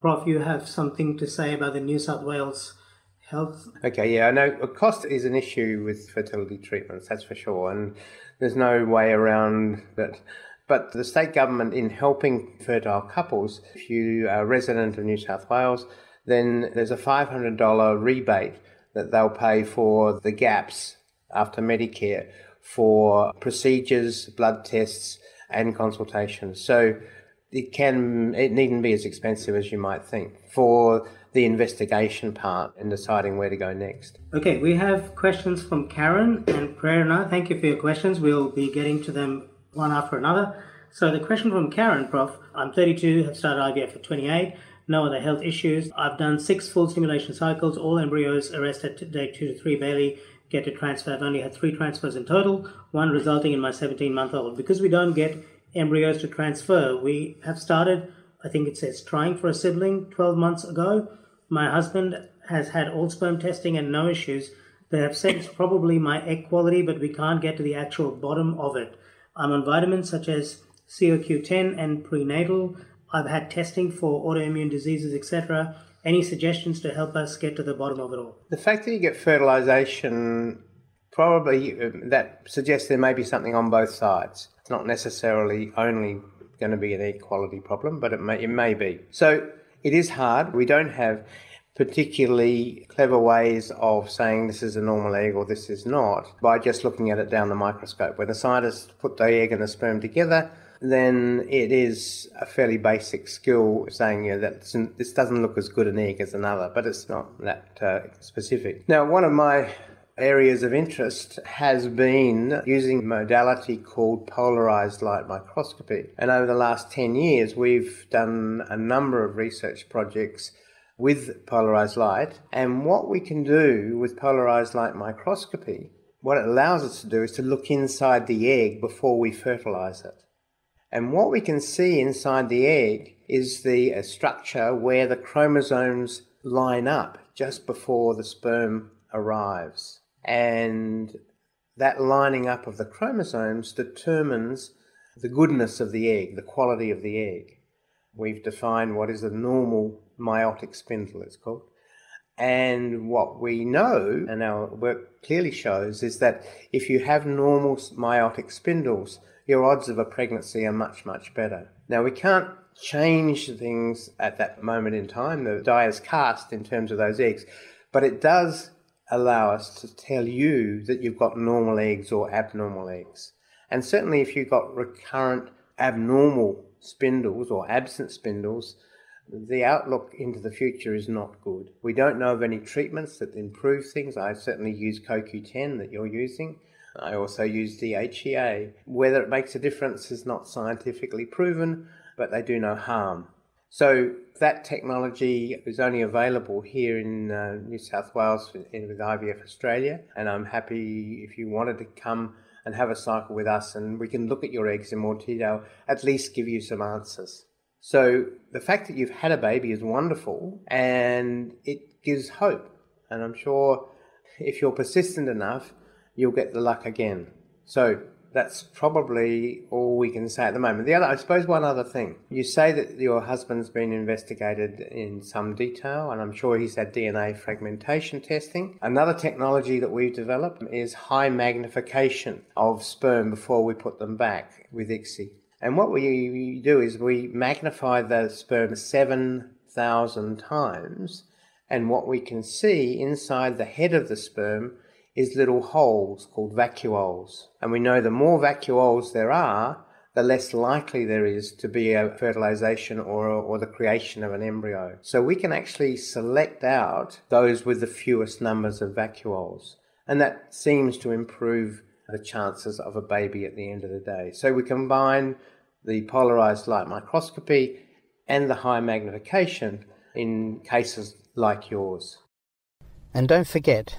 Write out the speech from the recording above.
Prof, you have something to say about the New South Wales health? Okay, yeah, I know uh, cost is an issue with fertility treatments, that's for sure, and there's no way around that. But the state government, in helping fertile couples, if you are a resident of New South Wales, then there's a $500 rebate that they'll pay for the gaps after Medicare for procedures, blood tests, and consultations. So it can it needn't be as expensive as you might think for the investigation part and deciding where to go next. Okay, we have questions from Karen and Prerna. Thank you for your questions. We'll be getting to them one after another. So the question from Karen, Prof. I'm 32, have started IVF at 28, no other health issues. I've done six full stimulation cycles, all embryos arrested at day two to three, barely get to transfer. I've only had three transfers in total, one resulting in my 17 month old. Because we don't get embryos to transfer, we have started, I think it says, trying for a sibling 12 months ago. My husband has had all sperm testing and no issues. They have said it's probably my egg quality, but we can't get to the actual bottom of it. I'm on vitamins such as CoQ10 and prenatal. I've had testing for autoimmune diseases, etc. Any suggestions to help us get to the bottom of it all? The fact that you get fertilization probably um, that suggests there may be something on both sides. It's not necessarily only going to be an egg quality problem, but it may it may be. So it is hard. We don't have particularly clever ways of saying this is a normal egg or this is not by just looking at it down the microscope. When the scientists put the egg and the sperm together, then it is a fairly basic skill saying you know, that this doesn't look as good an egg as another, but it's not that uh, specific. Now, one of my areas of interest has been using modality called polarized light microscopy. And over the last 10 years, we've done a number of research projects with polarized light. And what we can do with polarized light microscopy, what it allows us to do is to look inside the egg before we fertilize it. And what we can see inside the egg is the uh, structure where the chromosomes line up just before the sperm arrives. And that lining up of the chromosomes determines the goodness of the egg, the quality of the egg. We've defined what is a normal meiotic spindle, it's called. And what we know, and our work clearly shows, is that if you have normal meiotic spindles, your odds of a pregnancy are much, much better. Now, we can't change things at that moment in time. The die is cast in terms of those eggs, but it does allow us to tell you that you've got normal eggs or abnormal eggs. And certainly, if you've got recurrent abnormal spindles or absent spindles, the outlook into the future is not good. We don't know of any treatments that improve things. I certainly use CoQ10 that you're using. I also use DHEA. Whether it makes a difference is not scientifically proven, but they do no harm. So that technology is only available here in uh, New South Wales with IVF Australia, and I'm happy if you wanted to come and have a cycle with us, and we can look at your eggs in more detail, at least give you some answers. So the fact that you've had a baby is wonderful, and it gives hope. And I'm sure if you're persistent enough, you'll get the luck again. So that's probably all we can say at the moment. The other, I suppose, one other thing. You say that your husband's been investigated in some detail, and I'm sure he's had DNA fragmentation testing. Another technology that we've developed is high magnification of sperm before we put them back with ICSI. And what we do is we magnify the sperm 7,000 times And what we can see inside the head of the sperm is little holes called vacuoles. And we know the more vacuoles there are, the less likely there is to be a fertilization or, or the creation of an embryo. So we can actually select out those with the fewest numbers of vacuoles. And that seems to improve the chances of a baby at the end of the day. So we combine the polarized light microscopy and the high magnification in cases like yours. And don't forget